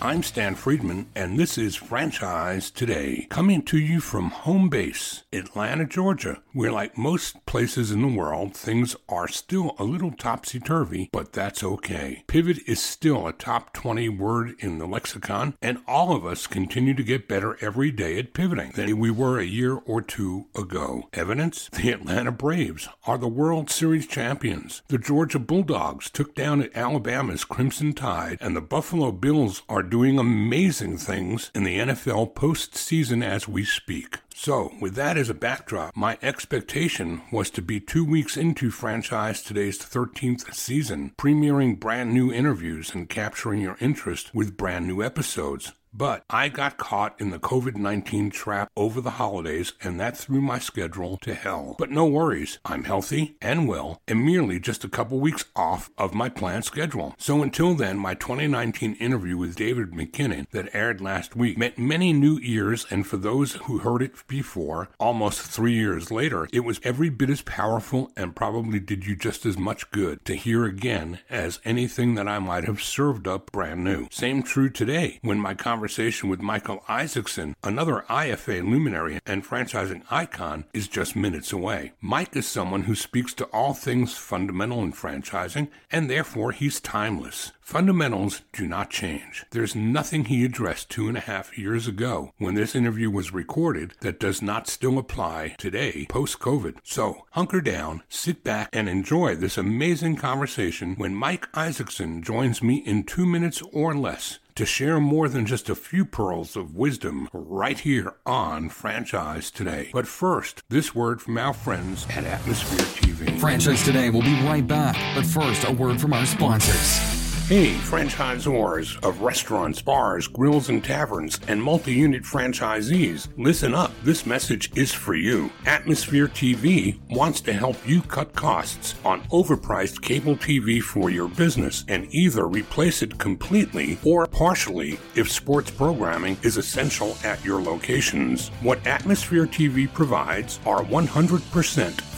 I'm Stan Friedman, and this is Franchise Today, coming to you from home base, Atlanta, Georgia, where, like most places in the world, things are still a little topsy turvy, but that's okay. Pivot is still a top 20 word in the lexicon, and all of us continue to get better every day at pivoting than we were a year or two ago. Evidence? The Atlanta Braves are the World Series champions. The Georgia Bulldogs took down Alabama's Crimson Tide, and the Buffalo Bills are doing amazing things in the NFL postseason as we speak. So, with that as a backdrop, my expectation was to be two weeks into Franchise Today's 13th season, premiering brand new interviews and capturing your interest with brand new episodes. But I got caught in the COVID 19 trap over the holidays, and that threw my schedule to hell. But no worries, I'm healthy and well, and merely just a couple weeks off of my planned schedule. So until then, my 2019 interview with David McKinnon that aired last week met many new ears, and for those who heard it before, almost three years later, it was every bit as powerful and probably did you just as much good to hear again as anything that I might have served up brand new. Same true today when my conversation with Michael Isakson, another IFA luminary and franchising icon, is just minutes away. Mike is someone who speaks to all things fundamental in franchising, and therefore he's timeless. Fundamentals do not change. There's nothing he addressed two and a half years ago when this interview was recorded that does not still apply today, post COVID. So hunker down, sit back, and enjoy this amazing conversation when Mike Isakson joins me in two minutes or less to share more than just a few pearls of wisdom right here on Franchise Today. But first, this word from our friends at Atmosphere TV. Franchise Today will be right back, but first, a word from our sponsors. Hey, franchisors of restaurants, bars, grills, and taverns, and multi unit franchisees, listen up. This message is for you. Atmosphere TV wants to help you cut costs on overpriced cable TV for your business and either replace it completely or partially if sports programming is essential at your locations. What Atmosphere TV provides are 100%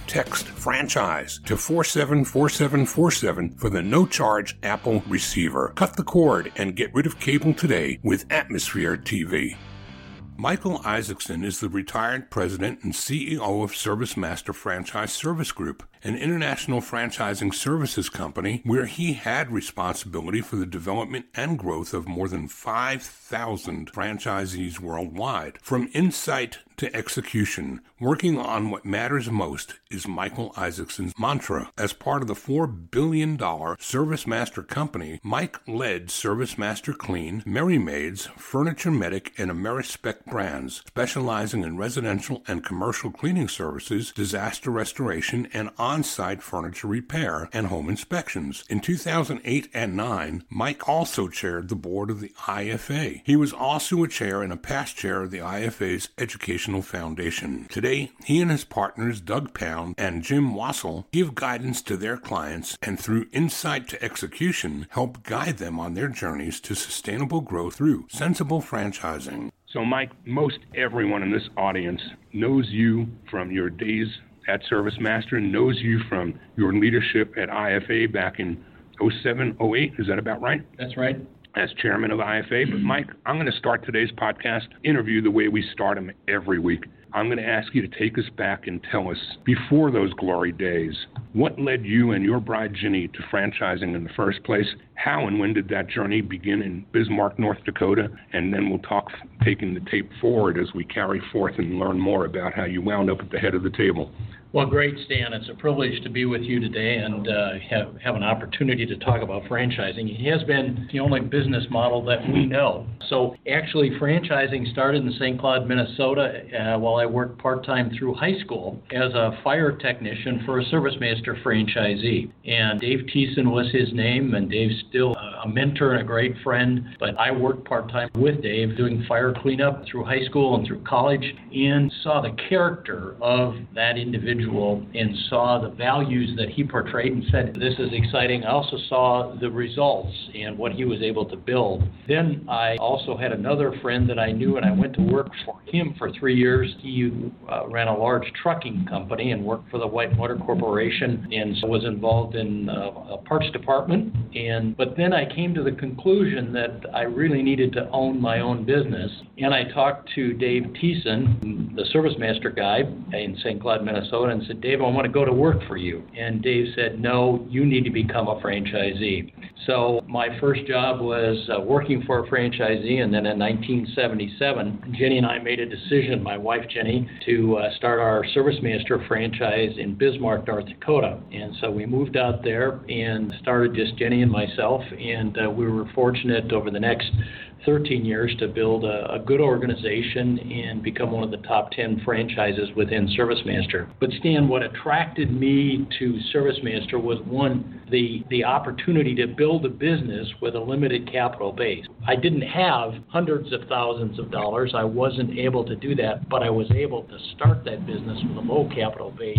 text franchise to 474747 for the no charge Apple receiver. Cut the cord and get rid of cable today with Atmosphere TV. Michael Isakson is the retired president and CEO of ServiceMaster Franchise Service Group, an international franchising services company where he had responsibility for the development and growth of more than 5,000 franchisees worldwide. From insight to execution, working on what matters most is Michael Isakson's mantra. As part of the $4 billion Service Master company, Mike led Service Master Clean, Merry Maids, Furniture Medic, and Amerispec brands, specializing in residential and commercial cleaning services, disaster restoration, and on-site furniture repair and home inspections. In 2008 and 9, Mike also chaired the board of the IFA. He was also a chair and a past chair of the IFA's Educational Foundation. Today, he and his partners Doug Pound and Jim Wassell give guidance to their clients and through insight to execution help guide them on their journeys to sustainable growth through sensible franchising. So, Mike, most everyone in this audience knows you from your days at Service Master, knows you from your leadership at IFA back in 07, 08. Is that about right? That's right as chairman of IFA. But Mike, I'm going to start today's podcast interview the way we start them every week. I'm going to ask you to take us back and tell us, before those glory days, what led you and your bride Ginny to franchising in the first place? How and when did that journey begin in Bismarck, North Dakota? And then we'll talk taking the tape forward as we carry forth and learn more about how you wound up at the head of the table. Well, great, Stan. It's a privilege to be with you today and uh, have, have an opportunity to talk about franchising. It has been the only business model that we know. So, actually, franchising started in St. Cloud, Minnesota, uh, while I worked part time through high school as a fire technician for a ServiceMaster franchisee. And Dave Thiessen was his name, and Dave's still a mentor and a great friend. But I worked part time with Dave doing fire cleanup through high school and through college and saw the character of that individual individual and saw the values that he portrayed and said, This is exciting. I also saw the results and what he was able to build. Then I also had another friend that I knew, and I went to work for him for three years. He uh, ran a large trucking company and worked for the White Whitewater Corporation and was involved in uh, a parts department. And but then I came to the conclusion that I really needed to own my own business. And I talked to Dave Thiessen, the Service Master guy in St. Cloud, Minnesota and said, Dave, I want to go to work for you. And Dave said, No, you need to become a franchisee. So my first job was uh, working for a franchisee, and then in 1977, Jenny and I made a decision, my wife Jenny, to uh, start our Service Master franchise in Bismarck, North Dakota. And so we moved out there and started just Jenny and myself, and uh, we were fortunate over the next 13 years to build a, a, good organization and become one of the top 10 franchises within ServiceMaster. But Stan, what attracted me to ServiceMaster was one, the, the opportunity to build a business with a limited capital base. I didn't have hundreds of thousands of dollars. I wasn't able to do that, but I was able to start that business with a low capital base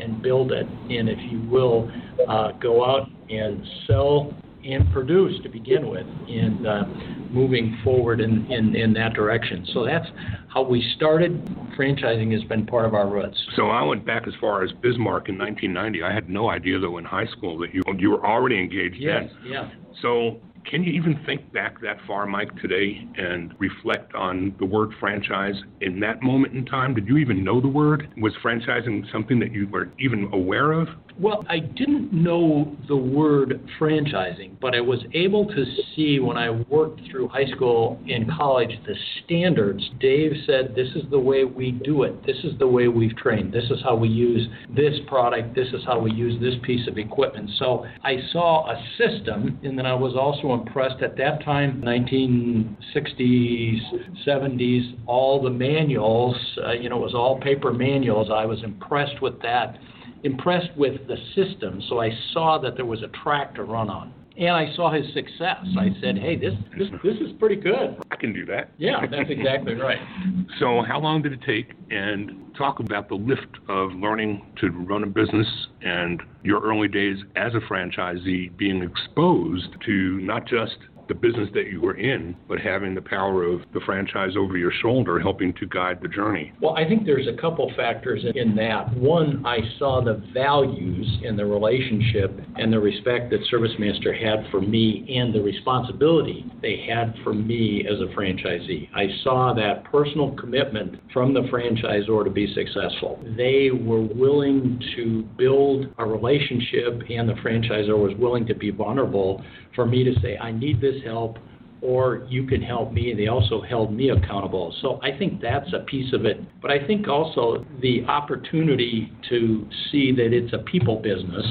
and build it. And if you will, uh, go out and sell and produce to begin with and uh, moving forward in, in, in that direction. So that's how we started. Franchising has been part of our roots. So I went back as far as Bismarck in 1990. I had no idea, though, in high school that you, you were already engaged yes, then. Yeah. So can you even think back that far, Mike, today and reflect on the word franchise in that moment in time? Did you even know the word? Was franchising something that you were even aware of? Well, I didn't know the word franchising, but I was able to see when I worked through high school and college the standards. Dave said, This is the way we do it. This is the way we've trained. This is how we use this product. This is how we use this piece of equipment. So I saw a system, and then I was also impressed at that time, 1960s, 70s, all the manuals, uh, you know, it was all paper manuals. I was impressed with that impressed with the system, so I saw that there was a track to run on. And I saw his success. I mm-hmm. said, "Hey, this this this is pretty good. I can do that." Yeah, that's exactly right. so, how long did it take? And talk about the lift of learning to run a business and your early days as a franchisee being exposed to not just the business that you were in, but having the power of the franchise over your shoulder helping to guide the journey? Well, I think there's a couple factors in that. One, I saw the values in the relationship and the respect that ServiceMaster had for me and the responsibility they had for me as a franchisee. I saw that personal commitment from the franchisor to be successful. They were willing to build a relationship, and the franchisor was willing to be vulnerable for me to say, I need this help or you can help me. They also held me accountable. So I think that's a piece of it. But I think also the opportunity to see that it's a people business.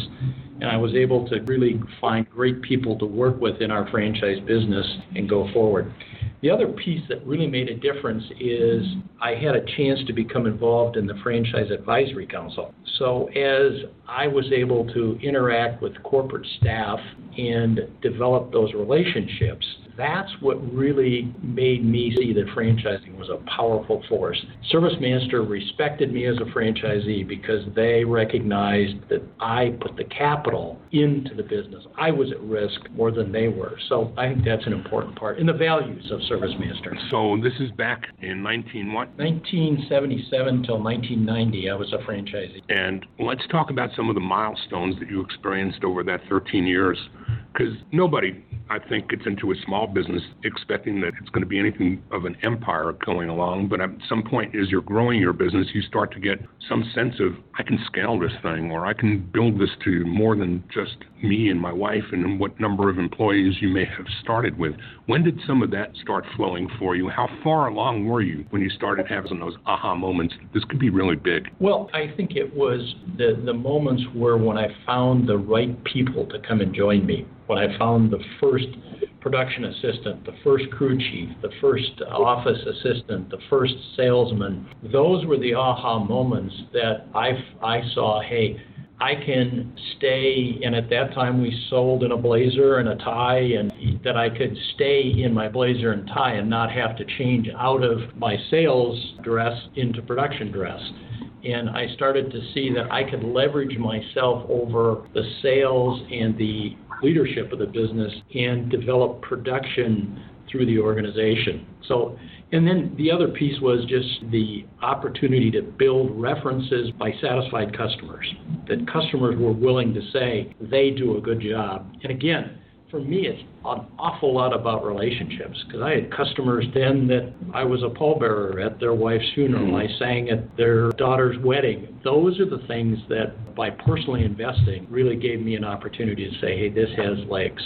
And I was able to really find great people to work with in our franchise business and go forward. The other piece that really made a difference is I had a chance to become involved in the Franchise Advisory Council. So as I was able to interact with corporate staff and develop those relationships, that's what really made me see that franchising was a powerful force. ServiceMaster respected me as a franchisee because they recognized that I put the capital into the business. I was at risk more than they were. So I think that's an important part in the values of ServiceMaster. So this is back in 19 what? 1977 till 1990, I was a franchisee. And let's talk about some of the milestones that you experienced over that 13 years because nobody I think gets into a small business expecting that it's going to be anything of an empire going along. But at some point, as you're growing your business, you start to get some sense of I can scale this thing, or I can build this to more than just me and my wife, and what number of employees you may have started with. When did some of that start flowing for you? How far along were you when you started having those aha moments? This could be really big. Well, I think it was the the moments were when I found the right people to come and join me when I found the first production assistant, the first crew chief, the first office assistant, the first salesman, those were the aha moments that I, I saw, hey, I can stay, and at that time we sold in a blazer and a tie, and that I could stay in my blazer and tie and not have to change out of my sales dress into production dress and I started to see that I could leverage myself over the sales and the leadership of the business and develop production through the organization. So, and then the other piece was just the opportunity to build references by satisfied customers, that customers were willing to say they do a good job. And again, for me, it's an awful lot about relationships because I had customers then that I was a pallbearer at their wife's funeral. Mm-hmm. I sang at their daughter's wedding. Those are the things that, by personally investing, really gave me an opportunity to say, hey, this has legs.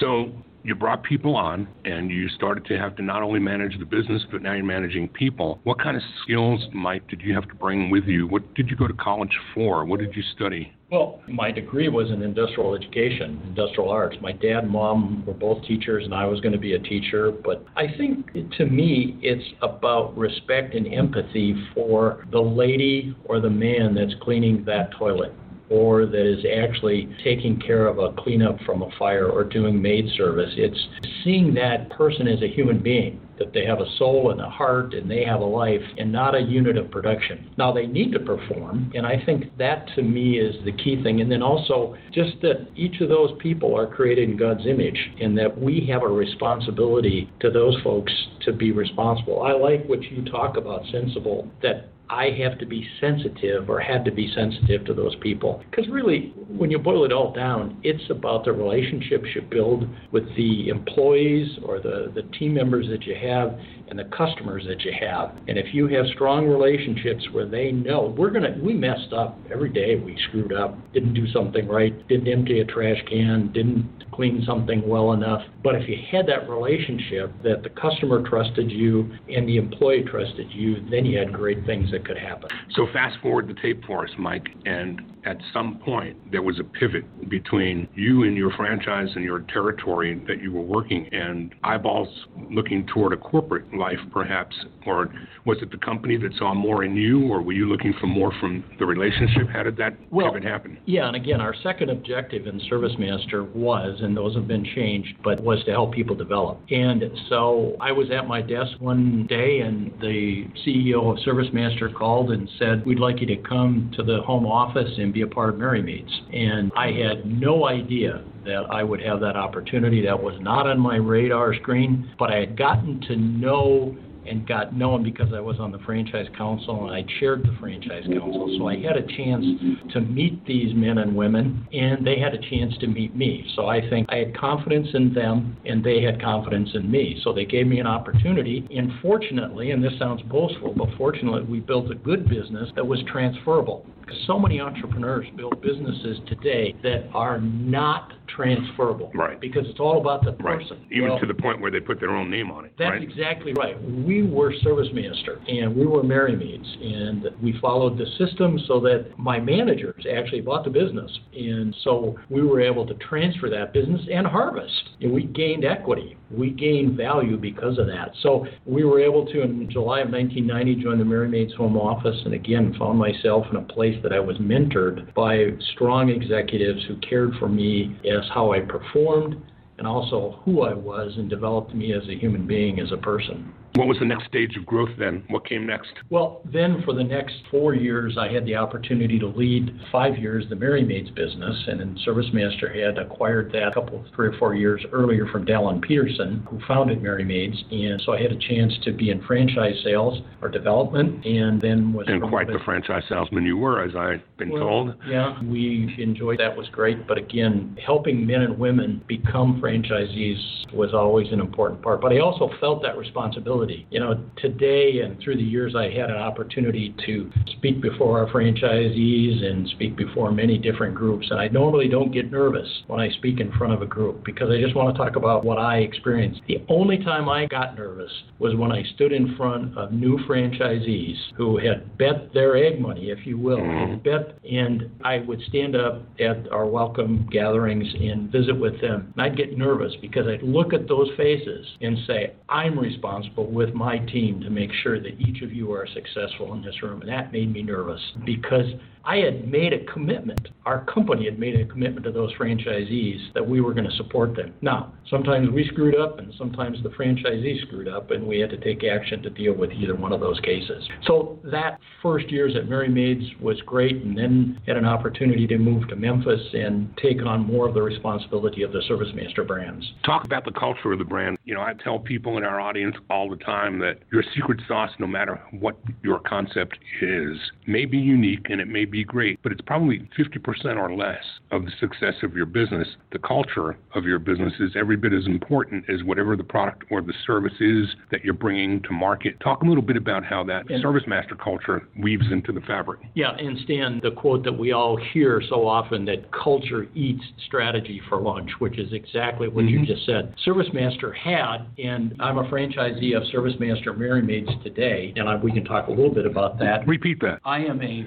So you brought people on and you started to have to not only manage the business but now you're managing people what kind of skills mike did you have to bring with you what did you go to college for what did you study well, my degree was in industrial education, industrial arts. My dad and mom were both teachers, and I was going to be a teacher. But I think to me, it's about respect and empathy for the lady or the man that's cleaning that toilet or that is actually taking care of a cleanup from a fire or doing maid service. It's seeing that person as a human being that they have a soul and a heart and they have a life and not a unit of production. Now they need to perform, and I think that to me is the key thing. And then also just that each of those people are created in God's image and that we have a responsibility to those folks to be responsible. I like what you talk about, sensible, that I have to be sensitive or had to be sensitive to those people. Because really, when you boil it all down, it's about the relationships you build with the employees or the, the team members that you have and the customers that you have. And if you have strong relationships where they know we're gonna we messed up every day, we screwed up, didn't do something right, didn't empty a trash can, didn't clean something well enough. But if you had that relationship that the customer trusted you and the employee trusted you, then you had great things that could happen. So fast forward the tape for us, Mike, and at some point there was a pivot between you and your franchise and your territory that you were working and eyeballs looking toward a corporate life perhaps? Or was it the company that saw more in you or were you looking for more from the relationship? How did that well, happen? yeah and again our second objective in ServiceMaster was and those have been changed but was to help people develop. And so I was at my desk one day and the CEO of ServiceMaster called and said we'd like you to come to the home office and and be a part of Merry Maids. And I had no idea that I would have that opportunity. That was not on my radar screen, but I had gotten to know and got known because I was on the franchise council and I chaired the franchise council. So I had a chance to meet these men and women, and they had a chance to meet me. So I think I had confidence in them, and they had confidence in me. So they gave me an opportunity. And fortunately, and this sounds boastful, but fortunately, we built a good business that was transferable. So many entrepreneurs build businesses today that are not transferable. Right. Because it's all about the person. Right. Even Well, to the point where they put their own name on it, that's right? exactly right. We were service master and we were Maids and we followed the system so that my managers actually bought the business. And so we were able to transfer that business and harvest. And we gained equity. We gained value because of that. So we were able to, in July of 1990, join the Merry Maids home office and again found myself in a place that I was mentored by strong executives who cared for me as how I performed and also who I was and developed me as a human being, as a person. What was the next stage of growth then? What came next? Well, then for the next four years, I had the opportunity to lead five years the Merry Maids business, and then ServiceMaster had acquired that a couple, three or four years earlier from Dallen Peterson, who founded Merry Maids, and so I had a chance to be in franchise sales or development, and then was And quite the franchise salesman you were, as I've been well, told. Yeah, we enjoyed that was great, but again, helping men and women become franchisees was always an important part. But I also felt that responsibility. You know, today and through the years, I had an opportunity to speak before our franchisees and speak before many different groups. And I normally don't get nervous when I speak in front of a group because I just want to talk about what I experienced. The only time I got nervous was when I stood in front of new franchisees who had bet their egg money, if you will, mm-hmm. had bet, and I would stand up at our welcome gatherings and visit with them. And I'd get nervous because I'd look at those faces and say, I'm responsible with my team to make sure that each of you are successful in this room. And that made me nervous because I had made a commitment. Our company had made a commitment to those franchisees that we were going to support them. Now, sometimes we screwed up and sometimes the franchisee screwed up and we had to take action to deal with either one of those cases. So that first years at Merry Maids was great and then had an opportunity to move to Memphis and take on more of the responsibility of the Service Master brands. Talk about the culture of the brand. You know, I tell people in our audience all the time that your secret sauce, no matter what your concept is, may be unique and it may be great, but it's probably 50% or less of the success of your business. The culture of your business is every bit as important as whatever the product or the service is that you're bringing to market. Talk a little bit about how that And- service master culture weaves into the fabric. Yeah, and Stan, the quote that we all hear so often that culture eats strategy for lunch, which is exactly what you mm-hmm. just said. ServiceMaster had, and I'm a franchisee of ServiceMaster Merry Maids today, and I, we can talk a little bit about that. Repeat that. I am a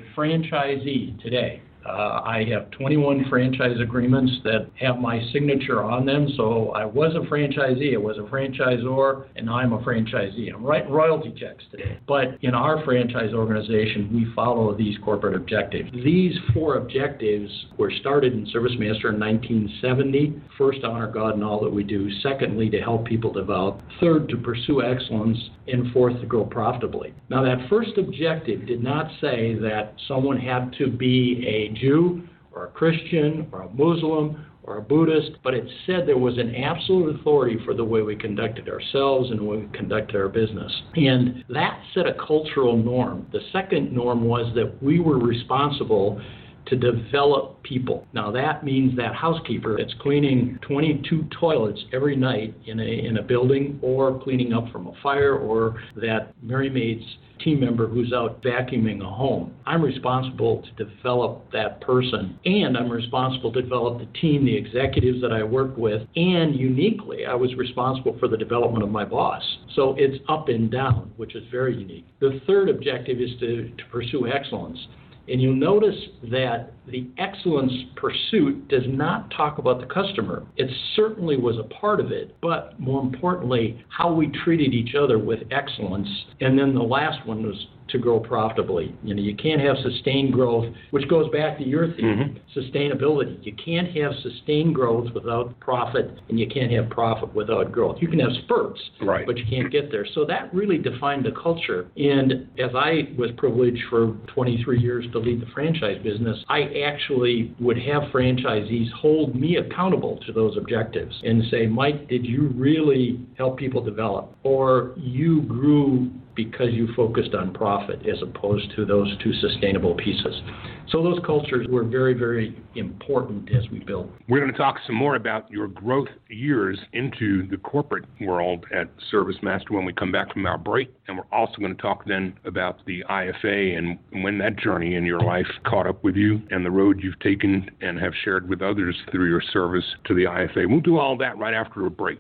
franchisee today. Uh, I have 21 franchise agreements that have my signature on them. So I was a franchisee, I was a franchisor, and I'm a franchisee. I'm writing royalty checks today. But in our franchise organization, we follow these corporate objectives. These four objectives were started in ServiceMaster in 1970. First, honor God in all that we do. Secondly, to help people develop. Third, to pursue excellence. And fourth, to grow profitably. Now, that first objective did not say that someone had to be a Jew or a Christian or a Muslim or a Buddhist, but it said there was an absolute authority for the way we conducted ourselves and the way we conducted our business. And that set a cultural norm. The second norm was that we were responsible to develop people. Now that means that housekeeper that's cleaning 22 toilets every night in a in a building or cleaning up from a fire or that Merry Maid's team member who's out vacuuming a home. I'm responsible to develop that person and I'm responsible to develop the team, the executives that I work with, and uniquely I was responsible for the development of my boss. So it's up and down, which is very unique. The third objective is to, to pursue excellence. And you'll notice that the excellence pursuit does not talk about the customer. It certainly was a part of it, but more importantly, how we treated each other with excellence. And then the last one was to grow profitably. You know, you can't have sustained growth, which goes back to your theme, mm-hmm. sustainability. You can't have sustained growth without profit, and you can't have profit without growth. You can have spurts, right. but you can't get there. So that really defined the culture. And as I was privileged for 23 years to lead the franchise business, I actually would have franchisees hold me accountable to those objectives and say, Mike, did you really help people develop? Or you grew because you focused on profit as opposed to those two sustainable pieces. So those cultures were very, very important as we built. We're going to talk some more about your growth years into the corporate world at ServiceMaster when we come back from our break. And we're also going to talk then about the IFA and when that journey in your life caught up with you and the road you've taken and have shared with others through your service to the IFA. We'll do all that right after a break.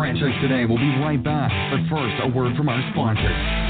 Franchise Today We'll be right back, but first, a word from our sponsors.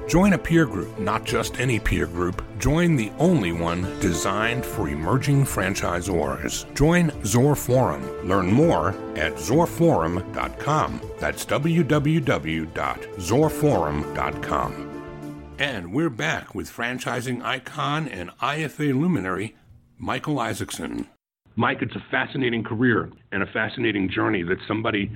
Join a peer group, not just any peer group. Join the only one designed for emerging franchisors. Join Zor Forum. Learn more at zorforum.com. That's www.zorforum.com. And we're back with franchising icon and IFA luminary, Michael Isakson. Mike, it's a fascinating career and a fascinating journey that somebody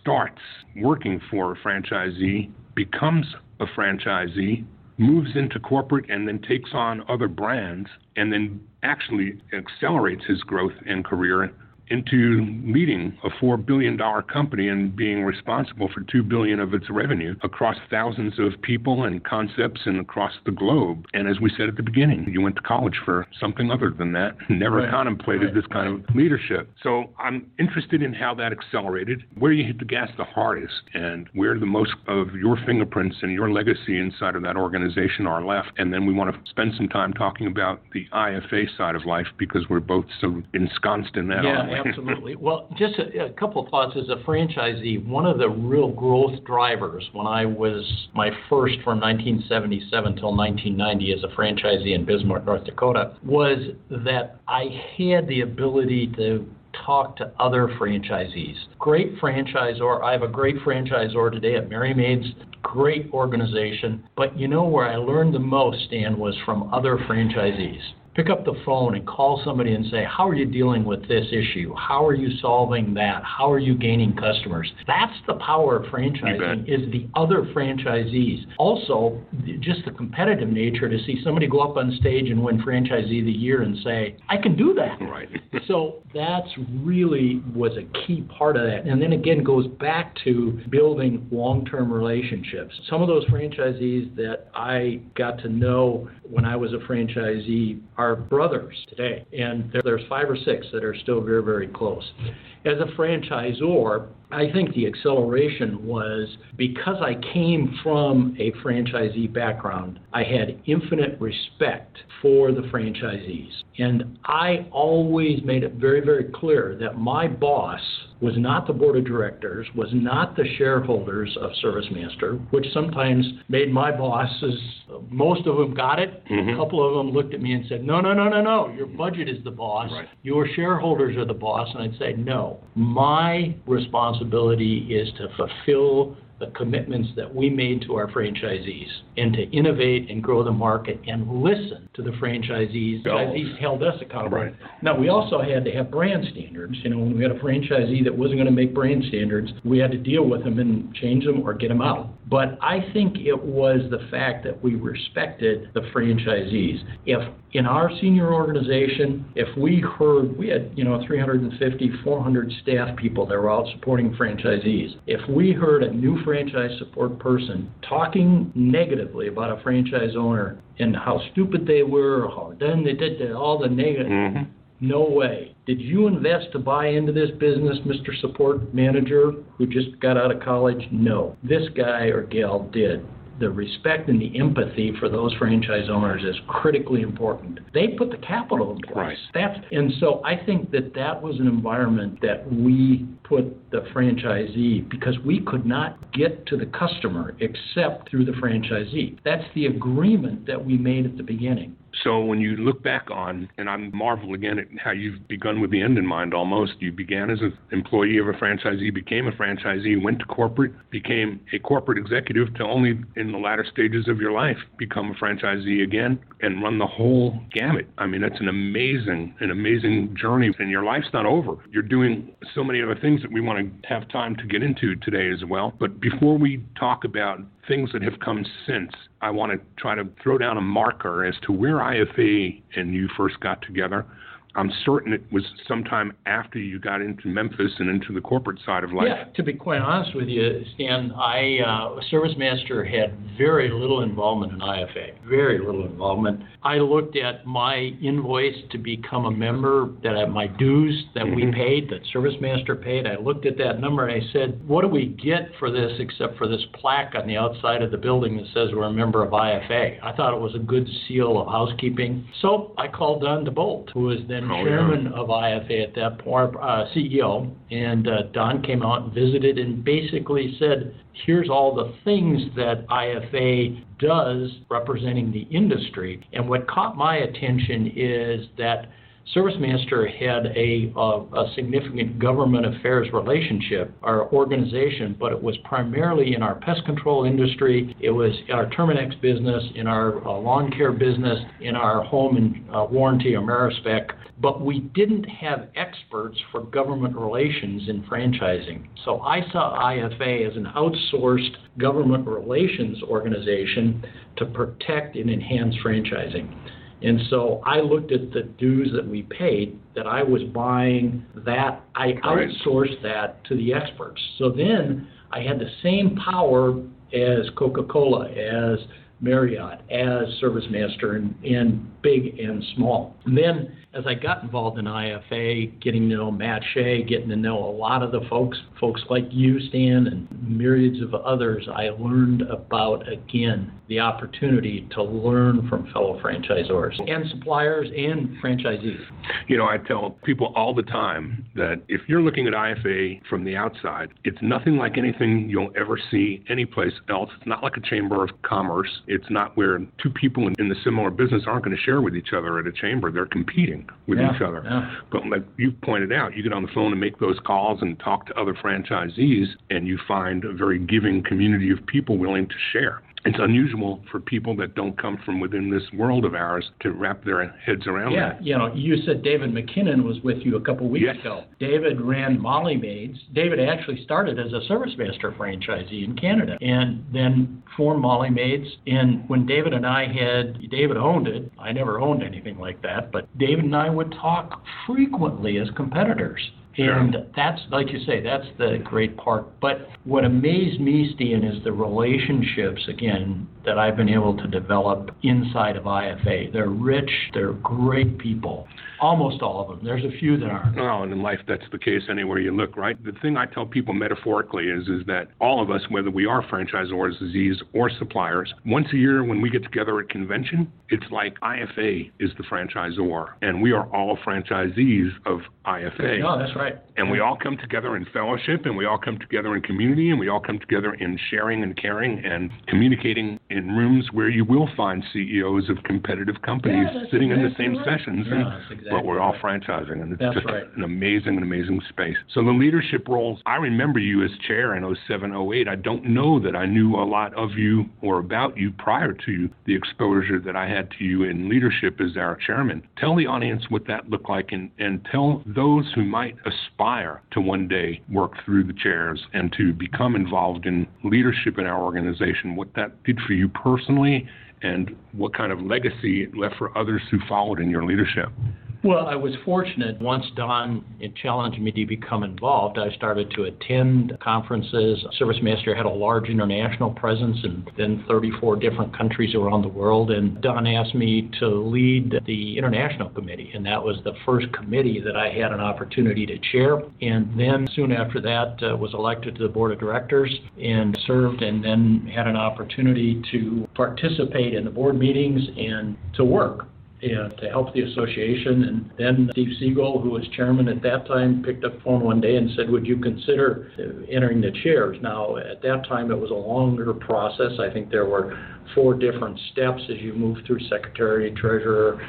starts working for a franchisee, becomes a franchisee, moves into corporate, and then takes on other brands, and then actually accelerates his growth and career into leading a $4 billion company and being responsible for 2 billion of its revenue across thousands of people and concepts and across the globe. And as we said at the beginning, you went to college for something other than that, never right. contemplated right. this kind of leadership. So I'm interested in how that accelerated, where you hit the gas the hardest, and where the most of your fingerprints and your legacy inside of that organization are left. And then we want to spend some time talking about the IFA side of life because we're both so ensconced in that. Yeah, absolutely. Well, just a, a, couple of thoughts as a franchisee. One of the real growth drivers when I was my first from 1977 till 1990 as a franchisee in Bismarck, North Dakota, was that I had the ability to talk to other franchisees. Great franchisor. I have a great franchisor today at Merry Maids. Great organization. But you know where I learned the most, Stan, was from other franchisees pick up the phone and call somebody and say, How are you dealing with this issue? How are you solving that? How are you gaining customers? That's the power of franchising is the other franchisees. Also, just the competitive nature to see somebody go up on stage and win franchisee of the year and say, I can do that. Right. so that's really was a key part of that. And then again goes back to building long-term relationships. Some of those franchisees that I got to know when I was a franchisee are brothers today, and there's five or six that are still very, very close. As a franchisor, I think the acceleration was because I came from a franchisee background, I had infinite respect for the franchisees. And I always made it very, very clear that my boss was not the board of directors, was not the shareholders of ServiceMaster, which sometimes made my bosses, most of them got it. Mm-hmm. A couple of them looked at me and said, No, no, no, no, no, your budget is the boss. Right. Your shareholders are the boss. And I'd say, No, my responsibility is to fulfill the commitments that we made to our franchisees and to innovate and grow the market and listen to the franchisees. Franchisees held us accountable. Right. Now, we also had to have brand standards. You know, when we had a franchisee that wasn't going to make brand standards, we had to deal with them and change them or get them out. But I think it was the fact that we respected the franchisees. If in our senior organization, if we heard we had, you know, 350, 400 staff people that were out supporting franchisees. If we heard a new franchise support person talking negatively about a franchise owner and how stupid they were, or how then they did all the negative. Mhm. No way. Did you invest to buy into this business, Mr. Support Manager, who just got out of college? No. This guy or gal did. The respect and the empathy for those franchise owners is critically important. They put the capital in place. Right. That's and so I think that that was an environment that we put the franchisee because we could not get to the customer except through the franchisee. That's the agreement that we made at the beginning. So when you look back on, and I marvel again at how you've begun with the end in mind almost. You began as an employee of a franchisee, became a franchisee, went to corporate, became a corporate executive to only in the latter stages of your life become a franchisee again and run the whole gamut. I mean, that's an amazing, an amazing journey. And your life's not over. You're doing so many other things that we want to have time to get into today as well. But before we talk about things that have come since, I want to try to throw down a marker as to where IFA and you first got together. I'm certain it was sometime after you got into Memphis and into the corporate side of life. Yeah, to be quite honest with you, Stan, I uh, Service Master had very little involvement in IFA, very little involvement. I looked at my invoice to become a member, that I, my dues that we Mhm. paid, that Service Master paid. I looked at that number and I said, what do we get for this except for this plaque on the outside of the building that says we're a member of IFA? I thought it was a good seal of housekeeping. So I called Don DeBolt, who was then Oh, yeah. chairman of IFA at that point, uh, CEO, and uh, Don came out and visited and basically said, here's all the things that IFA does representing the industry. And what caught my attention is that ServiceMaster had a, a significant government affairs relationship, our organization, but it was primarily in our pest control industry. It was our Terminix business, in our uh, lawn care business, in our home and uh, warranty Amerispec. But we didn't have experts for government relations in franchising. So I saw IFA as an outsourced government relations organization to protect and enhance franchising. And so I looked at the dues that we paid, that I was buying that, I Right. outsourced that to the experts. So then I had the same power as Coca-Cola, as Marriott, as ServiceMaster, and, and big and small. And then as I got involved in IFA, getting to know Matt Shay, getting to know a lot of the folks, folks like you, Stan, and myriads of others, I learned about, again, the opportunity to learn from fellow franchisors and suppliers and franchisees. You know, I tell people all the time that if you're looking at IFA from the outside, it's nothing like anything you'll ever see anyplace else. It's not like a chamber of commerce. It's not where two people in, in the similar business aren't going to share with each other at a chamber. They're competing with Yeah, each other. yeah. But like you pointed out, you get on the phone and make those calls and talk to other franchisees, and you find a very giving community of people willing to share. It's unusual for people that don't come from within this world of ours to wrap their heads around Yeah, that. you know, you said David McKinnon was with you a couple weeks Yes. ago. David ran Molly Maids. David actually started as a Service Master franchisee in Canada and then formed Molly Maids. And when David and I had, David owned it. I never owned anything like that, but David and I would talk frequently as competitors. And that's, like you say, that's the great part. But what amazed me, Stan, is the relationships, again, that I've been able to develop inside of IFA. They're rich, they're great people. Almost all of them. There's a few that aren't. Well, and in life, that's the case anywhere you look, right? The thing I tell people metaphorically is, is that all of us, whether we are franchisors, disease, or suppliers, once a year when we get together at convention, it's like IFA is the franchisor, and we are all franchisees of IFA. No, that's right. And we all come together in fellowship, and we all come together in community, and we all come together in sharing and caring and communicating in rooms where you will find CEOs of competitive companies Yeah, that's sitting in the same right. sessions, Yeah, and, exactly but we're all right. franchising, and it's That's just right. an amazing, amazing space. So the leadership roles, I remember you as chair in 07, 08. I don't know that I knew a lot of you or about you prior to the exposure that I had to you in leadership as our chairman. Tell the audience what that looked like, and, and tell those who might aspire to one day work through the chairs and to become involved in leadership in our organization, what that did for you personally, and what kind of legacy it left for others who followed in your leadership. Well, I was fortunate. Once Don challenged me to become involved, I started to attend conferences. ServiceMaster had a large international presence in then 34 different countries around the world. And Don asked me to lead the international committee. And that was the first committee that I had an opportunity to chair. And then soon after that, uh, was elected to the board of directors and served and then had an opportunity to participate in the board meetings and to work and to help the association. And then Steve Siegel, who was chairman at that time, picked up the phone one day and said, Would you consider uh, entering the chairs? Now, at that time, it was a longer process. I think there were four different steps as you move through secretary, treasurer,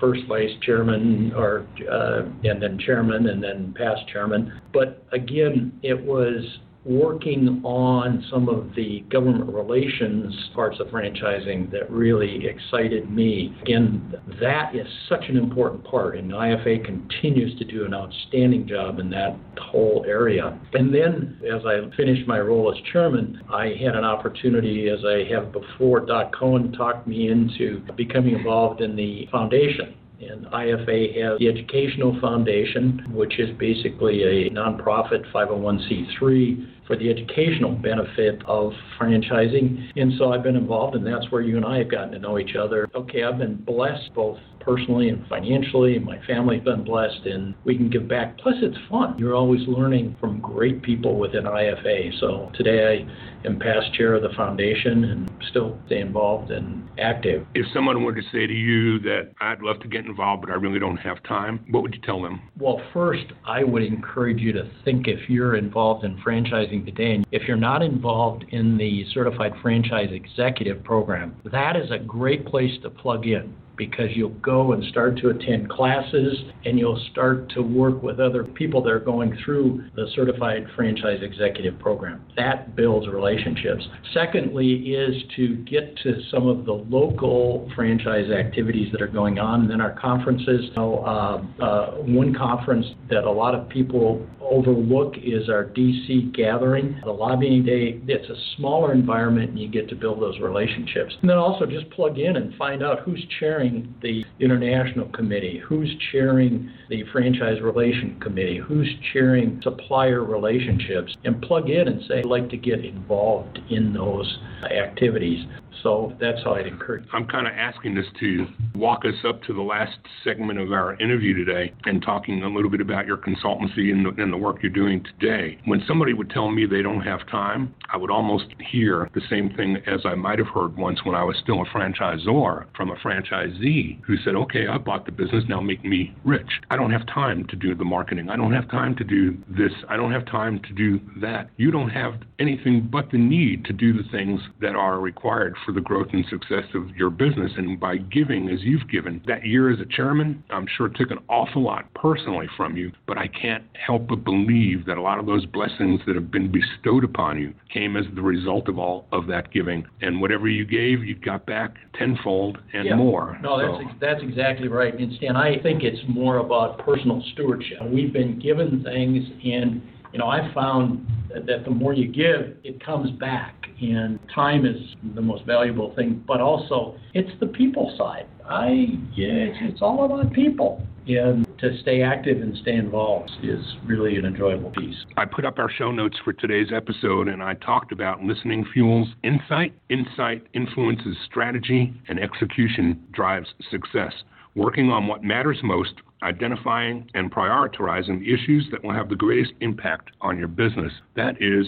first vice chairman, or uh, and then chairman, and then past chairman. But again, it was working on some of the government relations parts of franchising that really excited me. Again, that is such an important part, and IFA continues to do an outstanding job in that whole area. And then, as I finished my role as chairman, I had an opportunity, as I have before, Doc Cohen talked me into becoming involved in the foundation. And IFA has the Educational Foundation, which is basically a nonprofit 501c3 for the educational benefit of franchising. And so I've been involved, and that's where you and I have gotten to know each other. Okay, I've been blessed both personally and financially, and my family's been blessed, and we can give back. Plus, it's fun. You're always learning from great people within IFA. So today I am past chair of the foundation and still stay involved and active. If someone were to say to you that I'd love to get involved, but I really don't have time, what would you tell them? Well, first, I would encourage you to think if you're involved in franchising today, and if you're not involved in the Certified Franchise Executive Program, that is a great place to plug in because you'll go and start to attend classes and you'll start to work with other people that are going through the Certified Franchise Executive Program. That builds relationships. Secondly, is to get to some of the local franchise activities that are going on. And then our conferences. You know, uh, uh, one conference that a lot of people overlook is our DC gathering, the lobbying day. It's a smaller environment and you get to build those relationships. And then also just plug in and find out who's chairing the international committee, who's chairing the franchise relation committee, who's chairing supplier relationships, and plug in and say, I'd like to get involved in those activities. So that's how I'd encourage. I'm kind of asking this to walk us up to the last segment of our interview today and talking a little bit about your consultancy and the, and the work you're doing today. When somebody would tell me they don't have time, I would almost hear the same thing as I might have heard once when I was still a franchisor from a franchisee who said, Okay, I bought the business, now make me rich. I don't have time to do the marketing. I don't have time to do this. I don't have time to do that. You don't have anything but the need to do the things that are required for the growth and success of your business. And by giving as you've given, that year as a chairman, I'm sure it took an awful lot personally from you, but I can't help but believe that a lot of those blessings that have been bestowed upon you came as the result of all of that giving. And whatever you gave, you got back tenfold and Yeah. more. No, that's So- ex- that's exactly right. And Stan, I think it's more about personal stewardship. We've been given things, and you know, I found that the more you give, it comes back. And time is the most valuable thing, but also it's the people side. I yeah, it's all about people. And to stay active and stay involved is really an enjoyable piece. I put up our show notes for today's episode and I talked about listening fuels insight. Insight influences strategy, and execution drives success. Working on what matters most, identifying and prioritizing the issues that will have the greatest impact on your business. That is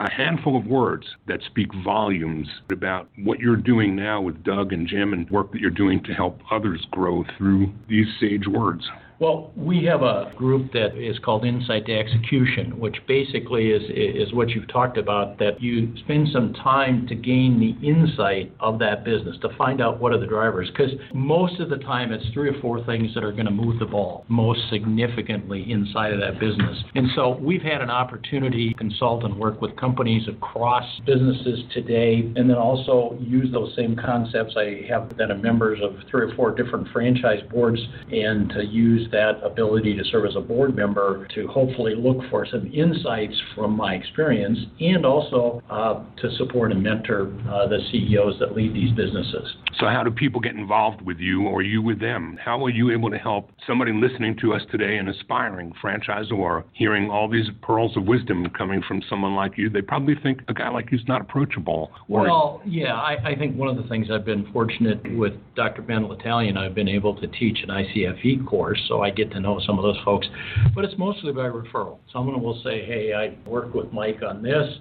a handful of words that speak volumes about what you're doing now with Doug and Jim and work that you're doing to help others grow through these sage words. Well, we have a group that is called Insight to Execution, which basically is is what you've talked about. That you spend some time to gain the insight of that business to find out what are the drivers, because most of the time it's three or four things that are going to move the ball most significantly inside of that business. And so we've had an opportunity to consult and work with companies across businesses today, and then also use those same concepts. I have that are members of three or four different franchise boards, and to use that ability to serve as a board member to hopefully look for some insights from my experience and also uh, to support and mentor uh, the CEOs that lead these businesses. So, how do people get involved with you or you with them? How are you able to help somebody listening to us today, an aspiring franchisor, hearing all these pearls of wisdom coming from someone like you? They probably think a guy like you's not approachable. well, yeah, I, I think one of the things I've been fortunate with Dr. Ben Litalien, I've been able to teach an ICFE course, so I get to know some of those folks. But it's mostly by referral. Someone will say, hey, I worked with Mike on this.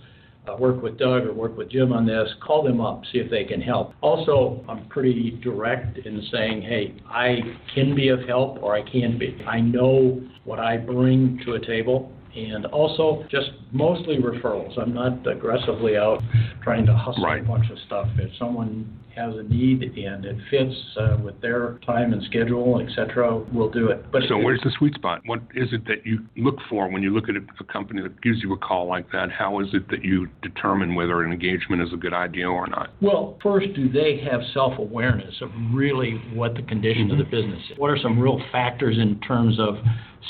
Uh, work with Doug or work with Jim on this, call them up, see if they can help. Also, I'm pretty direct in saying, hey, I can be of help or I can't be. I know what I bring to a table and also just mostly referrals. I'm not aggressively out trying to hustle right. a bunch of stuff. If someone has a need and it fits uh, with their time and schedule, et cetera, we'll do it. But so, where's the sweet spot? What is it that you look for when you look at a company that gives you a call like that? How is it that you determine whether an engagement is a good idea or not? Well, first, do they have self awareness of really what the condition mm-hmm. of the mm-hmm. business is? What are some real factors in terms of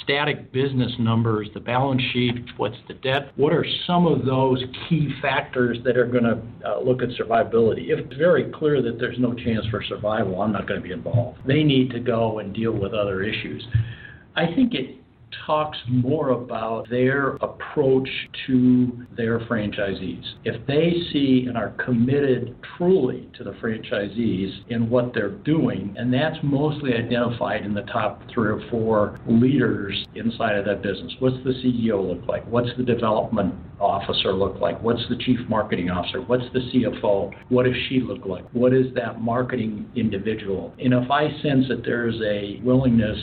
static business numbers, the balance sheet, what's the debt? What are some of those key factors that are going to uh, look at survivability? If it's very clear that there's no chance for survival, I'm not going to be involved. They need to go and deal with other issues. I think it talks more about their approach to their franchisees. If they see and are committed truly to the franchisees in what they're doing, and that's mostly identified in the top three or four leaders inside of that business. What's the CEO look like? What's the development officer look like? What's the chief marketing officer? What's the CFO? What does she look like? What is that marketing individual? And if I sense that there's a willingness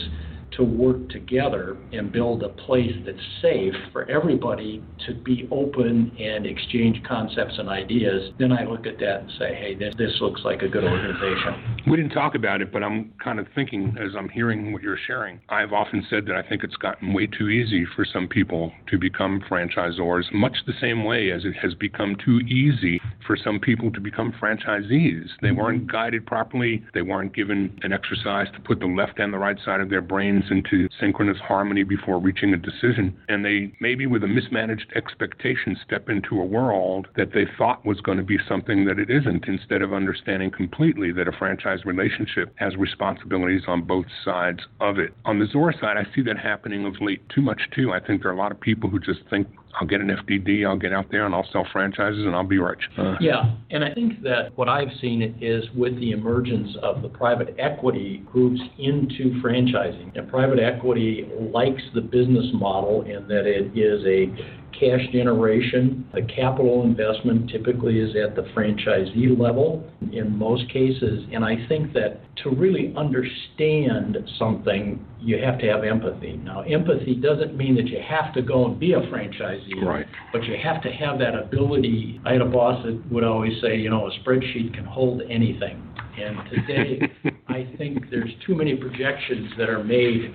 to work together and build a place that's safe for everybody to be open and exchange concepts and ideas, then I look at that and say, hey, this, this looks like a good organization. We didn't talk about it, but I'm kind of thinking as I'm hearing what you're sharing. I've often said that I think it's gotten way too easy for some people to become franchisors, much the same way as it has become too easy for some people to become franchisees. They weren't mm-hmm. guided properly, they weren't given an exercise to put the left and the right side of their brains into synchronous harmony before reaching a decision. And they, maybe with a mismanaged expectation, step into a world that they thought was going to be something that it isn't, instead of understanding completely that a franchise relationship has responsibilities on both sides of it. On the Zor side, I see that happening of late too much too. I think there are a lot of people who just think I'll get an FDD, I'll get out there and I'll sell franchises and I'll be rich. Uh, yeah, and I think that what I've seen is with the emergence of the private equity groups into franchising, and private equity likes the business model in that it is a cash generation. The capital investment typically is at the franchisee level in most cases. And I think that to really understand something, you have to have empathy. Now, empathy doesn't mean that you have to go and be a franchisee, right. but you have to have that ability. I had a boss that would always say, you know, a spreadsheet can hold anything. And today, I think there's too many projections that are made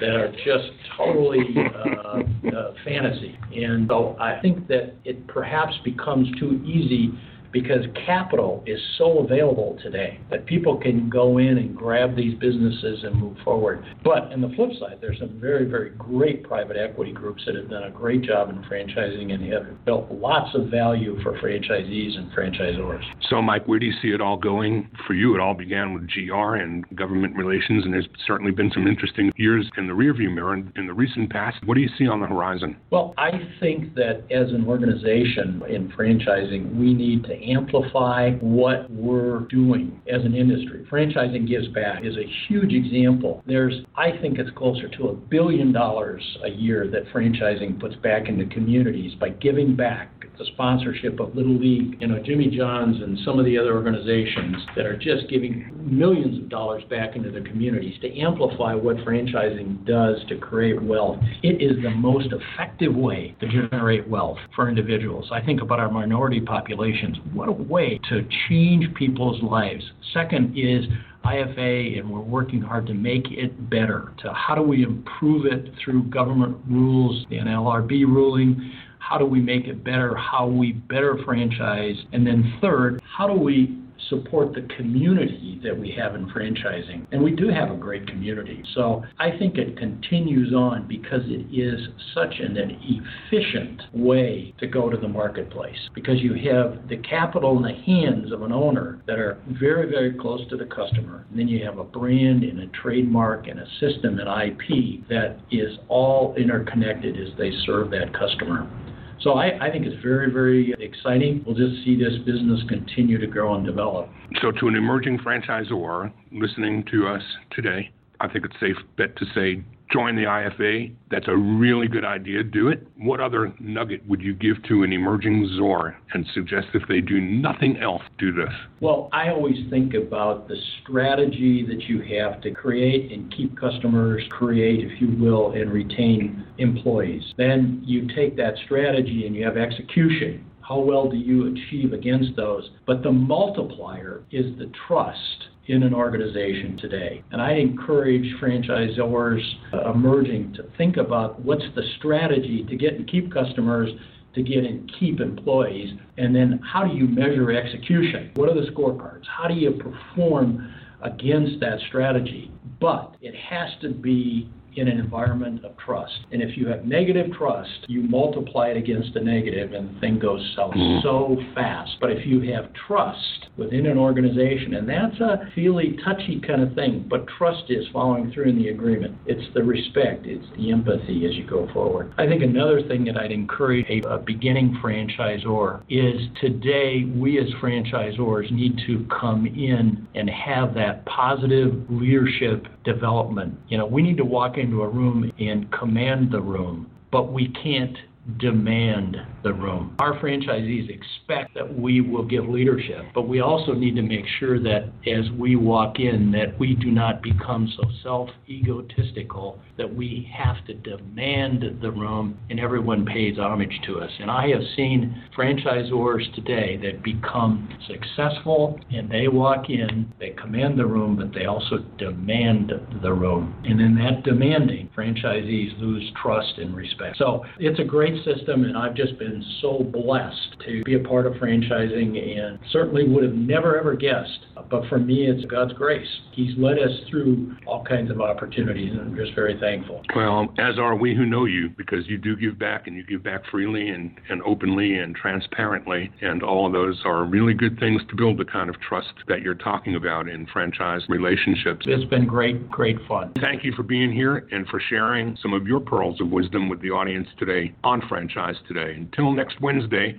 that are just totally uh, uh, fantasy. And so I think that it perhaps becomes too easy because capital is so available today that people can go in and grab these businesses and move forward. But on the flip side, there's some very, very great private equity groups that have done a great job in franchising and have built lots of value for franchisees and franchisors. So, Mike, where do you see it all going for you? It all began with GR and government relations, and there's certainly been some interesting years in the rearview mirror in, in the recent past. What do you see on the horizon? Well, I think that as an organization in franchising, we need to amplify what we're doing as an industry. Franchising Gives Back is a huge example. There's, I think it's closer to a billion dollars a year that franchising puts back into communities by giving back the sponsorship of Little League, you know, Jimmy John's and some of the other organizations that are just giving millions of dollars back into the communities to amplify what franchising does to create wealth. It is the most effective way to generate wealth for individuals. I think about our minority populations. What a way to change people's lives. Second is IFA, and we're working hard to make it better. To how do we improve it through government rules, the NLRB ruling? How do we make it better? How we better franchise? And then third, how do we support the community that we have in franchising. And we do have a great community. So I think it continues on because it is such an, an efficient way to go to the marketplace because you have the capital in the hands of an owner that are very, very close to the customer. And then you have a brand and a trademark and a system and IP that is all interconnected as they serve that customer. So I, I think it's very, very exciting. We'll just see this business continue to grow and develop. So, to an emerging franchisor listening to us today, I think it's safe bet to say join the IFA. That's a really good idea. Do it. What other nugget would you give to an emerging ZOR and suggest if they do nothing else, do this? Well, I always think about the strategy that you have to create and keep customers, create, if you will, and retain employees. Then you take that strategy and you have execution. How well do you achieve against those? But the multiplier is the trust in an organization today. And I encourage franchisors emerging to think about what's the strategy to get and keep customers, to get and keep employees, and then how do you measure execution? What are the scorecards? How do you perform against that strategy? But it has to be in an environment of trust. And if you have negative trust, you multiply it against the negative and the thing goes south mm-hmm. so fast. But if you have trust within an organization, and that's a feely, touchy kind of thing, but trust is following through in the agreement. It's the respect, it's the empathy as you go forward. I think another thing that I'd encourage a, a beginning franchisor is today we as franchisors need to come in and have that positive leadership development. You know, we need to walk into a room and command the room, but we can't demand the room. Our franchisees expect that we will give leadership, but we also need to make sure that as we walk in that we do not become so self-egotistical that we have to demand the room and everyone pays homage to us. And I have seen franchisors today that become successful and they walk in, they command the room, but they also demand the room. And in that demanding, franchisees lose trust and respect. So it's a great system, and I've just been so blessed to be a part of franchising and certainly would have never ever guessed. But for me, it's God's grace. He's led us through all kinds of opportunities, and I'm just very thankful. Well, as are we who know you, because you do give back and you give back freely and, and openly and transparently. And all of those are really good things to build the kind of trust that you're talking about in franchise relationships. It's been great, great fun. Thank you for being here and for sharing some of your pearls of wisdom with the audience today on franchise today. Until next Wednesday,